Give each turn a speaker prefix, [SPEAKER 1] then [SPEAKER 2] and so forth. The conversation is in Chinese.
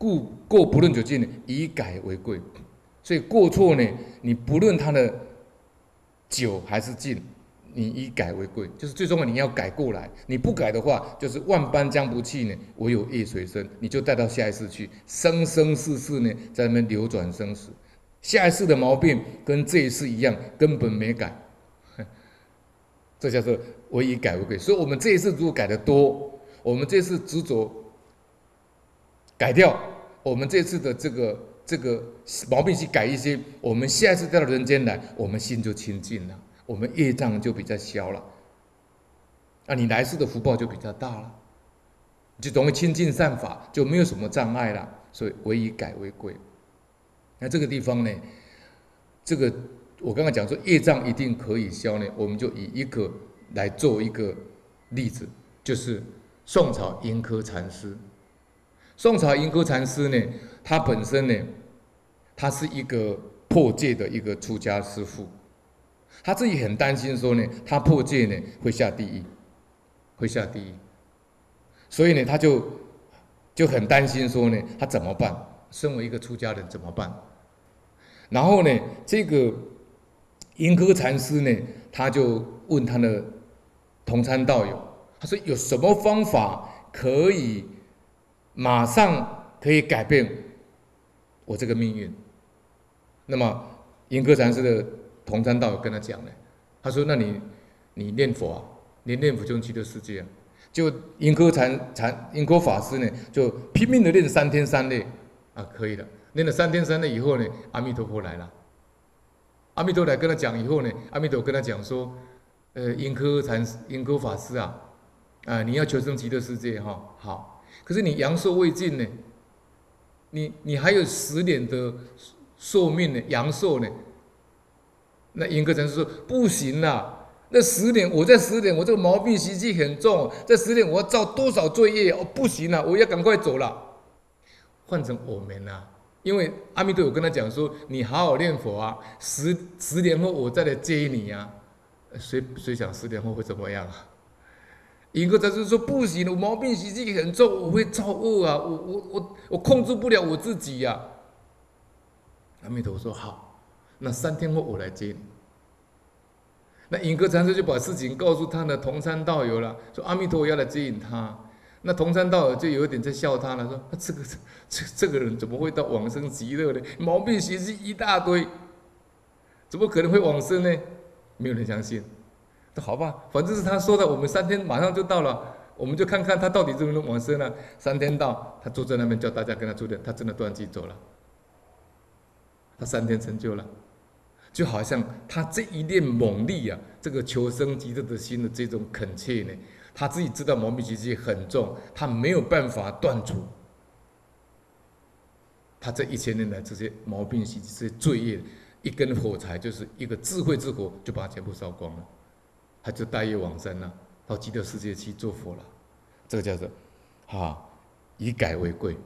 [SPEAKER 1] 故过不论久近，以改为贵。所以过错呢，你不论它的久还是近，你以改为贵，就是最重要你要改过来。你不改的话，就是万般将不弃呢，唯有业随身，你就带到下一世去，生生世世呢，在那边流转生死。下一世的毛病跟这一世一样，根本没改。这叫做唯以改为贵。所以，我们这一次如果改的多，我们这次执着改掉，我们这次的这个这个毛病去改一些，我们下一次再到人间来，我们心就清净了，我们业障就比较消了，啊，你来世的福报就比较大了，就容易亲近善法，就没有什么障碍了。所以，唯以改为贵。那这个地方呢，这个。我刚刚讲说业障一定可以消呢，我们就以一个来做一个例子，就是宋朝盈科禅师。宋朝盈科禅师呢，他本身呢，他是一个破戒的一个出家师父，他自己很担心说呢，他破戒呢会下地狱，会下地狱，所以呢，他就就很担心说呢，他怎么办？身为一个出家人怎么办？然后呢，这个。盈科禅师呢，他就问他的同参道友，他说有什么方法可以马上可以改变我这个命运？那么盈科禅师的同参道友跟他讲呢，他说：那你你念佛啊，你念佛就能极乐世界啊。就盈科禅禅盈科法师呢，就拼命的念三天三夜啊，可以了。念了三天三夜以后呢，阿弥陀佛来了。阿弥陀来跟他讲以后呢，阿弥陀跟他讲说，呃，盈科禅盈科法师啊，啊，你要求生极乐世界哈，好，可是你阳寿未尽呢，你你还有十年的寿命呢，阳寿呢，那盈科禅师说不行啦，那十年我在十年我这个毛病习气很重，这十年我要造多少罪业哦，不行了，我要赶快走了，换成我们呐。因为阿弥陀有跟他讲说：“你好好念佛啊，十十年后我再来接你呀。”谁谁想十年后会怎么样啊？一个他就说：“不行，我毛病习气很重，我会造恶啊，我我我我控制不了我自己呀。”阿弥陀佛说：“好，那三天后我来接你。”那尹哥禅师就把事情告诉他的同参道友了，说：“阿弥陀佛要来接引他。”那同参道友就有点在笑他了，说：“这个这这个人怎么会到往生极乐呢？毛病习气一大堆，怎么可能会往生呢？”没有人相信。那好吧，反正是他说的，我们三天马上就到了，我们就看看他到底能不能往生呢？三天到，他坐在那边叫大家跟他助念，他真的断气走了。他三天成就了，就好像他这一念猛力啊，这个求生极乐的心的这种恳切呢。他自己知道毛病习气很重，他没有办法断除。他这一千年来这些毛病习气、这些罪业，一根火柴就是一个智慧之火，就把它全部烧光了，他就大业往生了，到极乐世界去做佛了。这个叫做，哈，以改为贵。